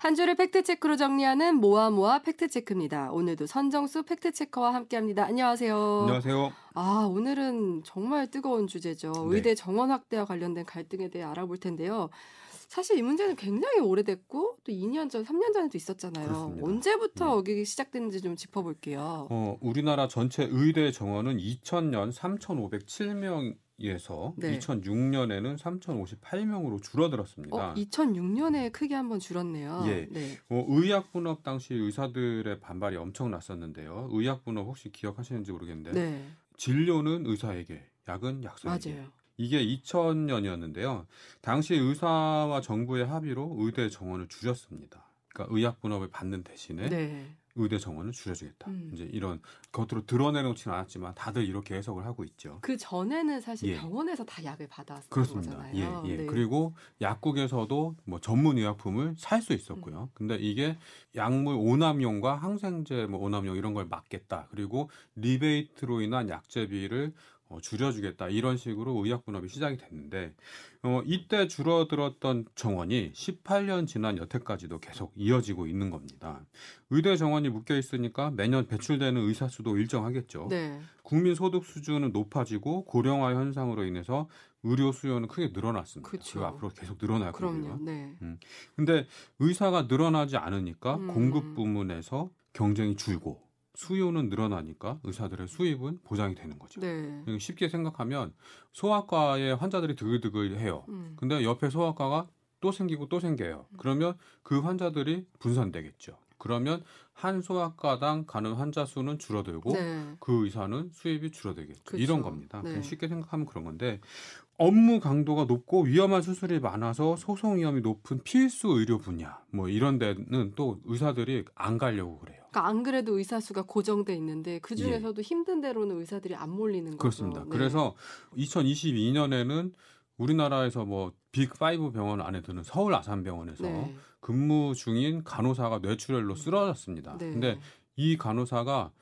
한 주를 팩트체크로 정리하는 모아모아 팩트체크입니다. 오늘도 선정수 팩트체커와 함께합니다. 안녕하세요. 안녕하세요. 아, 오늘은 정말 뜨거운 주제죠. 네. 의대 정원 확대와 관련된 갈등에 대해 알아볼 텐데요. 사실 이 문제는 굉장히 오래됐고 또 2년 전, 3년 전에도 있었잖아요. 그렇습니다. 언제부터 네. 어기 시작됐는지 좀 짚어볼게요. 어, 우리나라 전체 의대 정원은 2000년 3,507명 에서 네. 2006년에는 3,058명으로 줄어들었습니다. 어, 2006년에 크게 한번 줄었네요. 예. 네. 어, 의약분업 당시 의사들의 반발이 엄청 났었는데요. 의약분업 혹시 기억하시는지 모르겠는데 네. 진료는 의사에게, 약은 약사에게. 맞아요. 이게 2000년이었는데요. 당시 의사와 정부의 합의로 의대 정원을 줄였습니다. 그러니까 의약분업을 받는 대신에 네. 의대 정원을 줄여주겠다. 음. 이제 이런 겉으로 드러내놓지는 않았지만 다들 이렇게 해석을 하고 있죠. 그 전에는 사실 예. 병원에서 다 약을 그렇습니다. 거잖아요. 예, 예. 네. 그리고 약국에서도 뭐 전문 의약품을 살수 음. 있었고요. 근데 이게 약물 오남용과 항생제 뭐 오남용 이런 걸 막겠다. 그리고 리베이트로 인한 약제비를 어, 줄여주겠다 이런 식으로 의약 분업이 시작이 됐는데 어, 이때 줄어들었던 정원이 18년 지난 여태까지도 계속 이어지고 있는 겁니다. 의대 정원이 묶여 있으니까 매년 배출되는 의사 수도 일정하겠죠. 네. 국민 소득 수준은 높아지고 고령화 현상으로 인해서 의료 수요는 크게 늘어났습니다. 그쵸. 앞으로 계속 늘어날. 거고요. 네. 근데 의사가 늘어나지 않으니까 음. 공급 부문에서 경쟁이 줄고 수요는 늘어나니까 의사들의 수입은 보장이 되는 거죠. 네. 쉽게 생각하면 소아과에 환자들이 드글드글 해요. 음. 근데 옆에 소아과가 또 생기고 또 생겨요. 그러면 그 환자들이 분산되겠죠. 그러면 한 소아과당 가는 환자 수는 줄어들고 네. 그 의사는 수입이 줄어들겠죠. 그쵸. 이런 겁니다. 네. 그냥 쉽게 생각하면 그런 건데 업무 강도가 높고 위험한 수술이 많아서 소송 위험이 높은 필수 의료 분야 뭐 이런 데는 또 의사들이 안 가려고 그래요. 그러니까 안 그래도 의사 수가 고정돼 있는데 그 중에서도 힘든 데로는 의사들이 안 몰리는 거죠. 예. 그렇습니다. 네. 그래서 2022년에는 우리나라에서 뭐 빅5 병원 안에 드는 서울 아산병원에서 네. 근무 중인 간호사가 뇌출혈로 쓰러졌습니다. 네. 근데 이 간호사가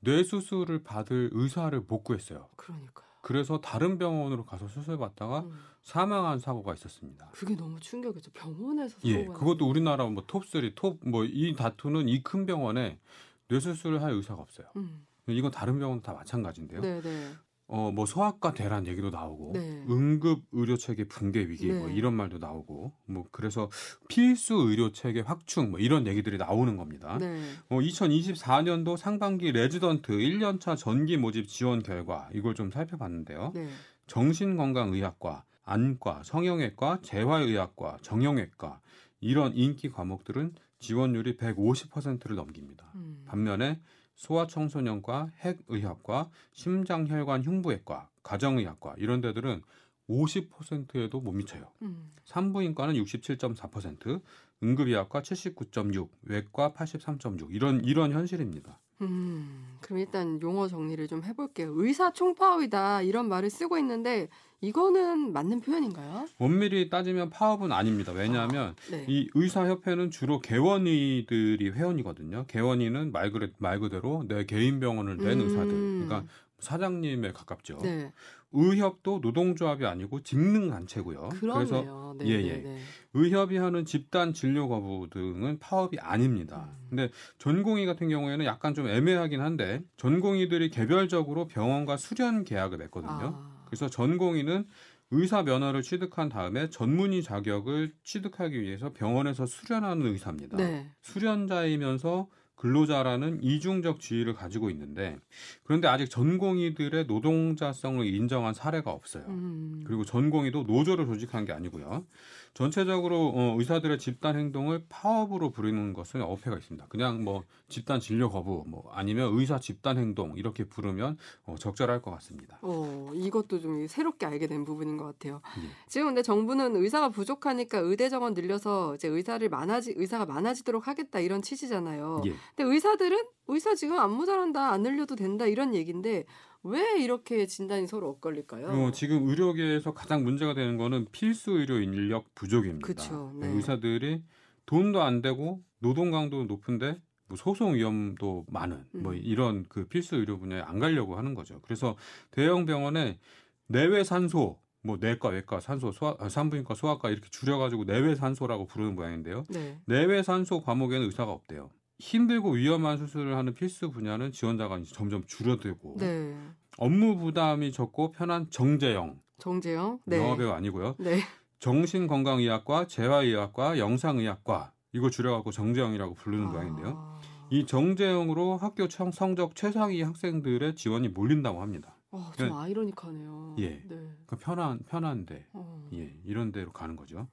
뇌수술을 받을 의사를 못 구했어요. 그러니까요. 그래서 다른 병원으로 가서 수술 받다가 음. 사망한 사고가 있었습니다. 그게 너무 충격이죠. 병원에서 예, 그것도 우리나라 뭐 톱3, 톱뭐 이 다투는 이 큰 병원에 뇌수술을 할 의사가 없어요. 음. 이건 다른 병원 다 마찬가지인데요. 네, 네. 어, 뭐 소아과 대란 얘기도 나오고 네. 응급 의료 체계 붕괴 위기 뭐 네. 이런 말도 나오고 뭐 그래서 필수 의료 체계 확충 뭐 이런 얘기들이 나오는 겁니다. 네. 어, 2024년도 상반기 레지던트 1년차 전기 모집 지원 결과 이걸 좀 살펴봤는데요. 네. 정신건강의학과, 안과, 성형외과, 재활의학과, 정형외과 이런 인기 과목들은 지원율이 150%를 넘깁니다. 음. 반면에 소아청소년과, 핵의학과, 심장혈관 흉부외과, 가정의학과 이런 데들은 50%에도 못 미쳐요. 음. 산부인과는 67.4%, 응급의학과 79.6, 외과 83.6 이런 이런 현실입니다. 음, 그럼 일단 용어 정리를 좀 해볼게요. 의사 총파업이다 이런 말을 쓰고 있는데 이거는 맞는 표현인가요? 엄밀히 따지면 파업은 아닙니다. 왜냐하면 네. 이 의사협회는 주로 개원의들이 회원이거든요. 개원의는 말, 그래, 말 그대로 내 개인 병원을 낸 음. 의사들. 그러니까 사장님에 가깝죠. 네. 의협도 노동조합이 아니고 직능단체고요. 그래서 그러네요. 네, 예, 네, 예. 네. 의협이 하는 집단 진료 거부 등은 파업이 아닙니다. 음. 근데 전공의 같은 경우에는 약간 좀 애매하긴 한데 전공의들이 개별적으로 병원과 수련 계약을 맺거든요. 아, 그래서 전공의는 의사 면허를 취득한 다음에 전문의 자격을 취득하기 위해서 병원에서 수련하는 의사입니다. 네. 수련자이면서 근로자라는 이중적 지위를 가지고 있는데 그런데 아직 전공의들의 노동자성을 인정한 사례가 없어요. 음. 그리고 전공의도 노조를 조직한 게 아니고요. 전체적으로 어, 의사들의 집단 행동을 파업으로 부르는 것은 어폐가 있습니다. 그냥 뭐 집단 진료 거부, 뭐 아니면 의사 집단 행동 이렇게 부르면 어, 적절할 것 같습니다. 어, 이것도 좀 새롭게 알게 된 부분인 것 같아요. 예. 지금 근데 정부는 의사가 부족하니까 의대 정원 늘려서 이제 의사를 많아지 의사가 많아지도록 하겠다 이런 취지잖아요. 예. 근데 의사들은 의사 지금 안 모자란다 안 늘려도 된다 이런 얘기인데 왜 이렇게 진단이 서로 엇갈릴까요? 어, 지금 의료계에서 가장 문제가 되는 거는 필수 의료 인력 부족입니다. 그쵸, 네. 의사들이 돈도 안 되고 노동 강도 높은데 뭐 소송 위험도 많은 뭐 음. 이런 그 필수 의료 분야에 안 가려고 하는 거죠. 그래서 대형 병원에 내외 산소 뭐 내과, 외과, 산소, 소아, 아, 산부인과, 소아과 이렇게 줄여가지고 내외 산소라고 부르는 모양인데요. 네. 내외 산소 과목에는 의사가 없대요. 힘들고 위험한 수술을 하는 필수 분야는 지원자가 점점 줄어들고 네. 업무 부담이 적고 편한 정재영 정재영. 네. 영화배우 아니고요. 네. 정신건강의학과, 재활의학과, 영상의학과 이거 줄여갖고 정재영이라고 부르는 모양인데요. 아. 이 정재영으로 학교 청- 성적 최상위 학생들의 지원이 몰린다고 합니다. 어, 좀 네. 아이러니하네요. 예. 네. 그러니까 편한 편한데 어. 예 이런 데로 가는 거죠.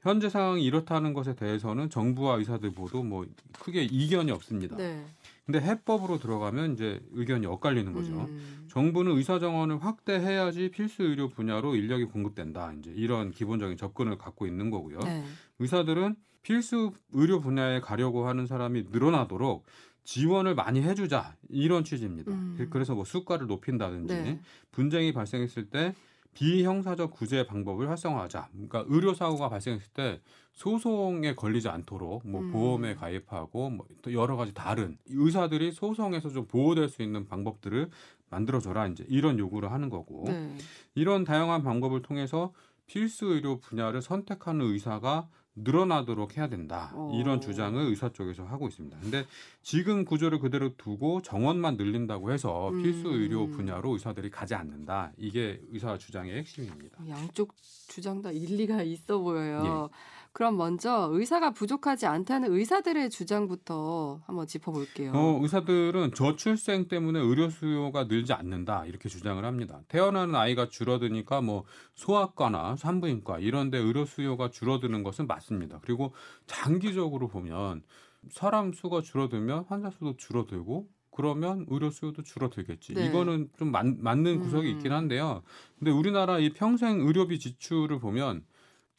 현재 상황이 이렇다는 것에 대해서는 정부와 의사들 모두 뭐 크게 이견이 없습니다. 네. 근데 해법으로 들어가면 이제 의견이 엇갈리는 거죠. 음. 정부는 의사 정원을 확대해야지 필수 의료 분야로 인력이 공급된다. 이제 이런 기본적인 접근을 갖고 있는 거고요. 네. 의사들은 필수 의료 분야에 가려고 하는 사람이 늘어나도록 지원을 많이 해주자 이런 취지입니다. 음. 그래서 뭐 수가를 높인다든지 네. 분쟁이 발생했을 때 비형사적 구제 방법을 활성화하자. 그러니까 의료 사고가 발생했을 때 소송에 걸리지 않도록 뭐 음. 보험에 가입하고 뭐 또 여러 가지 다른 의사들이 소송에서 좀 보호될 수 있는 방법들을 만들어줘라 이제 이런 요구를 하는 거고 네. 이런 다양한 방법을 통해서 필수 의료 분야를 선택하는 의사가 늘어나도록 해야 된다. 어. 이런 주장을 의사 쪽에서 하고 있습니다. 근데 지금 구조를 그대로 두고 정원만 늘린다고 해서 음. 필수 의료 분야로 의사들이 가지 않는다. 이게 의사 주장의 핵심입니다. 양쪽 주장 다 일리가 있어 보여요. 예. 그럼 먼저 의사가 부족하지 않다는 의사들의 주장부터 한번 짚어볼게요. 어, 의사들은 저출생 때문에 의료 수요가 늘지 않는다 이렇게 주장을 합니다. 태어나는 아이가 줄어드니까 뭐 소아과나 산부인과 이런데 의료 수요가 줄어드는 것은 맞습니다. 그리고 장기적으로 보면 사람 수가 줄어들면 환자 수도 줄어들고 그러면 의료 수요도 줄어들겠지. 네. 이거는 좀 맞, 맞는 구석이 음. 있긴 한데요. 근데 우리나라 이 평생 의료비 지출을 보면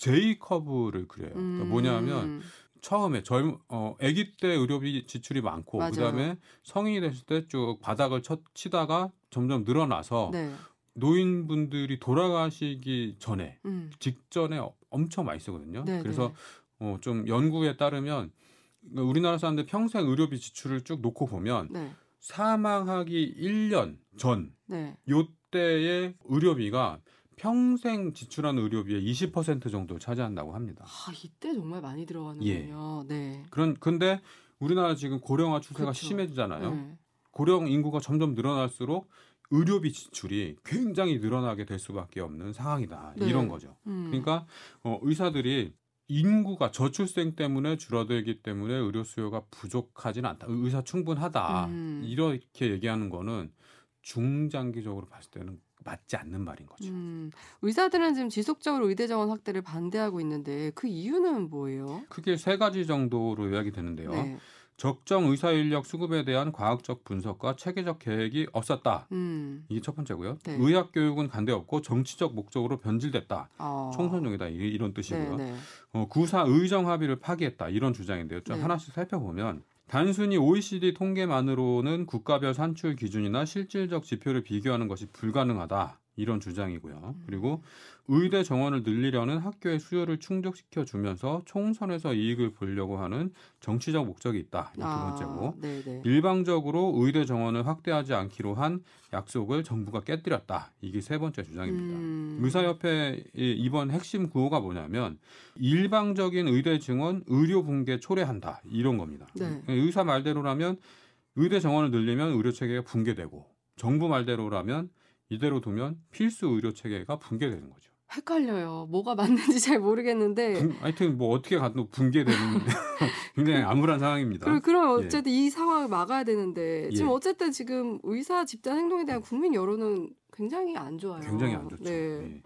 J 커브를 그려요. 그러니까 음. 뭐냐면 처음에 젊 어 아기 때 의료비 지출이 많고 맞아요. 그다음에 성인이 됐을 때 쭉 바닥을 쳐, 치다가 점점 늘어나서 네. 노인분들이 돌아가시기 전에 음. 직전에 어- 엄청 많이 쓰거든요. 네, 그래서 네. 어, 좀 연구에 따르면 우리나라 사람들 평생 의료비 지출을 쭉 놓고 보면 네. 사망하기 1년 전 네. 요때의 의료비가 평생 지출하는 의료비의 20% 정도를 차지한다고 합니다. 아, 이때 정말 많이 들어가는군요. 네. 그런 근데 우리나라 지금 고령화 추세가 그쵸. 심해지잖아요. 네. 고령 인구가 점점 늘어날수록 의료비 지출이 굉장히 늘어나게 될 수밖에 없는 상황이다. 네. 이런 거죠. 음. 그러니까 어, 의사들이 인구가 저출생 때문에 줄어들기 때문에 의료 수요가 부족하지는 않다. 의사 충분하다. 음. 이렇게 얘기하는 거는 중장기적으로 봤을 때는 맞지 않는 말인 거죠. 음, 의사들은 지금 지속적으로 의대 정원 확대를 반대하고 있는데 그 이유는 뭐예요? 크게 세 가지 정도로 요약이 되는데요. 네. 적정 의사 인력 수급에 대한 과학적 분석과 체계적 계획이 없었다. 음. 이게 첫 번째고요. 네. 의학 교육은 간대 없고 정치적 목적으로 변질됐다. 어. 총선용이다. 이- 이런 뜻이고요. 네, 네. 어, 구사 의정 합의를 파기했다. 이런 주장인데요. 좀 네. 하나씩 살펴보면 단순히 OECD 통계만으로는 국가별 산출 기준이나 실질적 지표를 비교하는 것이 불가능하다. 이런 주장이고요. 음. 그리고 의대 정원을 늘리려는 학교의 수요를 충족시켜 주면서 총선에서 이익을 보려고 하는 정치적 목적이 있다. 이게 두 번째고. 네, 네. 일방적으로 의대 정원을 확대하지 않기로 한 약속을 정부가 깨뜨렸다. 이게 세 번째 주장입니다. 음. 의사협회 의 이번 핵심 구호가 뭐냐면 일방적인 의대 증원 의료 붕괴 초래한다 이런 겁니다. 네. 의사 말대로라면 의대 정원을 늘리면 의료 체계가 붕괴되고 정부 말대로라면 이대로 두면 필수 의료 체계가 붕괴되는 거죠. 헷갈려요. 뭐가 맞는지 잘 모르겠는데. 붕- 하여튼 뭐 어떻게 가도 붕괴되는 굉장히 암울한 상황입니다. 그, 그럼 예. 어쨌든 이 상황을 막아야 되는데 지금 예. 어쨌든 지금 의사 집단 행동에 대한 국민 여론은 굉장히 안 좋아요. 굉장히 안 좋죠. 네. 예.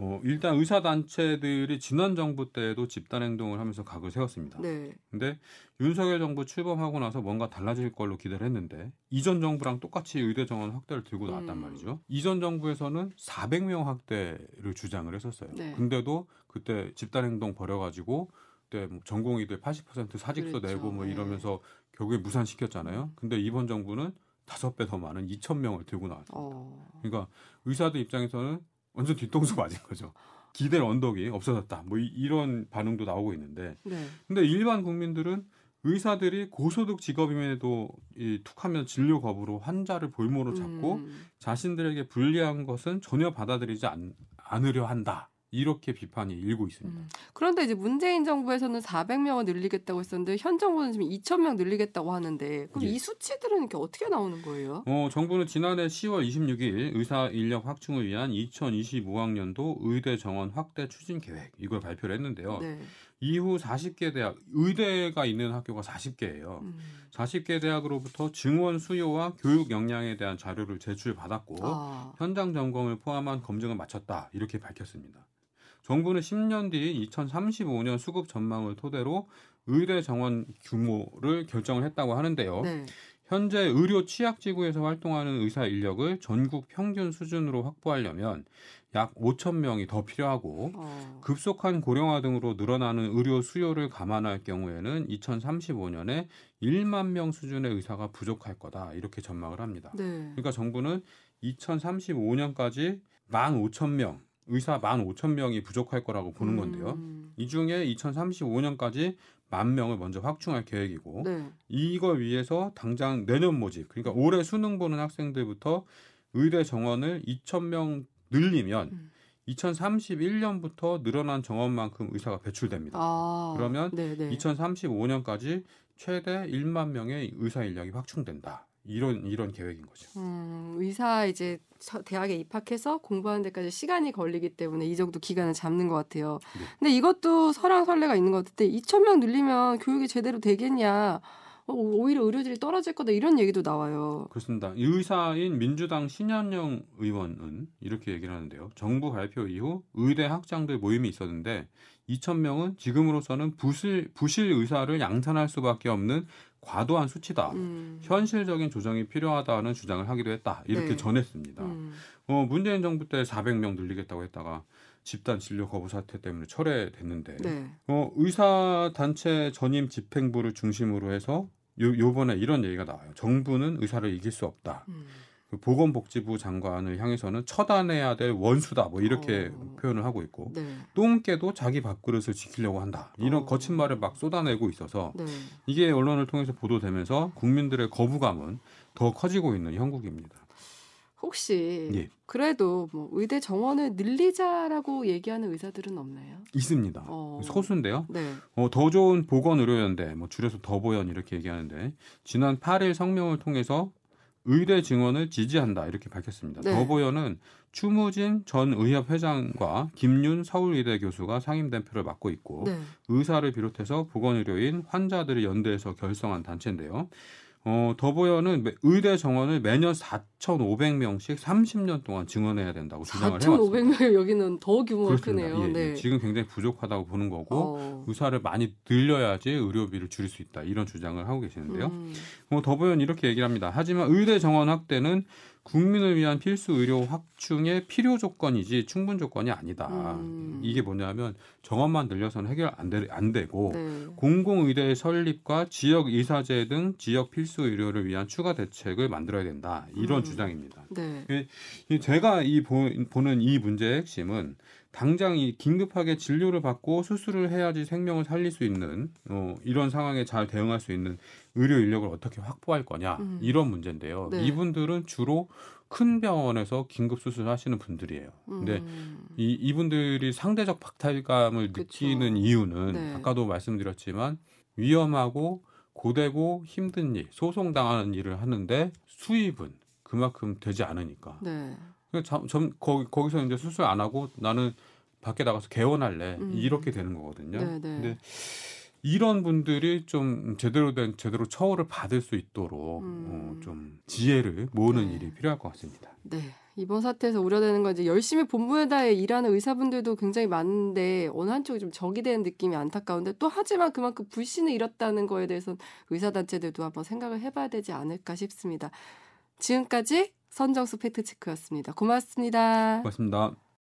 어, 일단 의사 단체들이 지난 정부 때도 집단 행동을 하면서 각을 세웠습니다. 네. 근데 윤석열 정부 출범하고 나서 뭔가 달라질 걸로 기대를 했는데 이전 정부랑 똑같이 의대 정원 확대를 들고 나왔단 음. 말이죠. 이전 정부에서는 400명 확대를 주장을 했었어요. 네. 근데도 그때 집단 행동 벌여 가지고 그때 뭐 전공의들 80% 사직서 그렇죠. 내고 뭐 네. 이러면서 결국에 무산시켰잖아요. 음. 근데 이번 정부는 다섯 배 더 많은 2천 명을 들고 나왔습니다. 어. 그러니까 의사들 입장에서는 완전 뒤통수 맞은 거죠. 기댈 언덕이 없어졌다. 뭐 이, 런 반응도 나오고 있는데 네. 근데 일반 국민들은 의사들이 고소득 직업임에도 이 툭하면 진료 거부로 환자를 볼모로 잡고 음. 자신들에게 불리한 것은 전혀 받아들이지 않, 않으려 한다. 이렇게 비판이 일고 있습니다. 음. 그런데 이제 문재인 정부에서는 400명을 늘리겠다고 했었는데 현 정부는 지금 2,000명 늘리겠다고 하는데 그럼 예. 이 수치들은 이렇게 어떻게 나오는 거예요? 어, 정부는 지난해 10월 26일 의사 인력 확충을 위한 2025학년도 의대 정원 확대 추진 계획 이걸 발표를 했는데요. 네. 이후 40개 대학 의대가 있는 학교가 40개예요. 음. 40개 대학으로부터 증원 수요와 교육 역량에 대한 자료를 제출받았고 아. 현장 점검을 포함한 검증을 마쳤다 이렇게 밝혔습니다. 정부는 10년 뒤 2035년 수급 전망을 토대로 의대 정원 규모를 결정을 했다고 하는데요. 네. 현재 의료 취약 지구에서 활동하는 의사 인력을 전국 평균 수준으로 확보하려면 약 5천 명이 더 필요하고 어. 급속한 고령화 등으로 늘어나는 의료 수요를 감안할 경우에는 2035년에 1만 명 수준의 의사가 부족할 거다 이렇게 전망을 합니다. 네. 그러니까 정부는 2035년까지 1만 5천 명 의사 1만 5천 명이 부족할 거라고 보는 건데요. 음. 이 중에 2035년까지 만 명을 먼저 확충할 계획이고 네. 이걸 위해서 당장 내년 모집 그러니까 올해 수능 보는 학생들부터 의대 정원을 2천 명 늘리면 음. 2031년부터 늘어난 정원만큼 의사가 배출됩니다. 아, 그러면 네네. 2035년까지 최대 1만 명의 의사 인력이 확충된다. 이런 이런 계획인 거죠. 음, 의사 이제 대학에 입학해서 공부하는 데까지 시간이 걸리기 때문에 이 정도 기간을 잡는 것 같아요. 네. 근데 이것도 설랑설레가 있는 것 같은데 2천 명 늘리면 교육이 제대로 되겠냐? 어, 오히려 의료질이 떨어질 거다 이런 얘기도 나와요. 그렇습니다. 의사인 민주당 신현영 의원은 이렇게 얘기를 하는데요. 정부 발표 이후 의대 학장들 모임이 있었는데 2천 명은 지금으로서는 부실 부실 의사를 양산할 수밖에 없는 과도한 수치다. 음. 현실적인 조정이 필요하다는 주장을 하기도 했다. 이렇게 네. 전했습니다. 음. 어, 문재인 정부 때 400명 늘리겠다고 했다가 집단 진료 거부 사태 때문에 철회됐는데 네. 어, 의사 단체 전임 집행부를 중심으로 해서 요, 요번에 이런 얘기가 나와요. 정부는 의사를 이길 수 없다. 음. 그 보건복지부 장관을 향해서는 처단해야 될 원수다. 뭐 이렇게 어. 표현을 하고 있고 네. 똥개도 자기 밥그릇을 지키려고 한다. 이런 어. 거친 말을 막 쏟아내고 있어서 네. 이게 언론을 통해서 보도되면서 국민들의 거부감은 더 커지고 있는 형국입니다. 혹시 예. 그래도 뭐 의대 정원을 늘리자라고 얘기하는 의사들은 없나요? 있습니다. 어. 소수인데요. 네. 어, 더 좋은 보건의료연대, 뭐 줄여서 더보연 이렇게 얘기하는데 지난 8일 성명을 통해서 의대 증원을 지지한다 이렇게 밝혔습니다. 네. 더보연은 추무진 전 의협 회장과 김윤 서울의대 교수가 상임 대표를 맡고 있고 네. 의사를 비롯해서 보건의료인 환자들이 연대해서 결성한 단체인데요. 어, 더보여는 의대 정원을 매년 4,500명씩 30년 동안 증원해야 된다고 주장을 해왔습니다. 4,500명 여기는 더 규모가 그렇습니다. 크네요. 예, 예. 네. 지금 굉장히 부족하다고 보는 거고 어. 의사를 많이 늘려야지 의료비를 줄일 수 있다 이런 주장을 하고 계시는데요. 음. 어, 더보여는 이렇게 얘기를 합니다. 하지만 의대 정원 확대는 국민을 위한 필수 의료 확충의 필요 조건이지 충분 조건이 아니다. 음. 이게 뭐냐면 정원만 늘려서는 해결 안, 되, 안 되고 네. 공공의대 설립과 지역 의사제 등 지역 필수 의료를 위한 추가 대책을 만들어야 된다. 이런 음. 주장입니다. 네. 제가 이 보, 보는 이 문제의 핵심은 당장 이 긴급하게 진료를 받고 수술을 해야지 생명을 살릴 수 있는 어, 이런 상황에 잘 대응할 수 있는 의료 인력을 어떻게 확보할 거냐 음. 이런 문제인데요. 네. 이분들은 주로 큰 병원에서 긴급 수술하시는 분들이에요. 근데 음. 이 이분들이 상대적 박탈감을 그쵸. 느끼는 이유는 네. 아까도 말씀드렸지만 위험하고 고되고 힘든 일, 소송 당하는 일을 하는데 수입은 그만큼 되지 않으니까. 네. 점, 점 거기 거기서 이제 수술 안 하고 나는 밖에 나가서 개원할래 음. 이렇게 되는 거거든요. 네네. 네. 근데 이런 분들이 좀 제대로 된 제대로 처우를 받을 수 있도록 음. 어, 좀 지혜를 모으는 네. 일이 필요할 것 같습니다. 네. 이번 사태에서 우려되는 건 이제 열심히 본부에 다해 일하는 의사분들도 굉장히 많은데 어느 한쪽이 좀 적이 되는 느낌이 안타까운데 또 하지만 그만큼 불신을 잃었다는 거에 대해서는 의사단체들도 한번 생각을 해봐야 되지 않을까 싶습니다. 지금까지 선정수 팩트체크였습니다. 고맙습니다. 고맙습니다.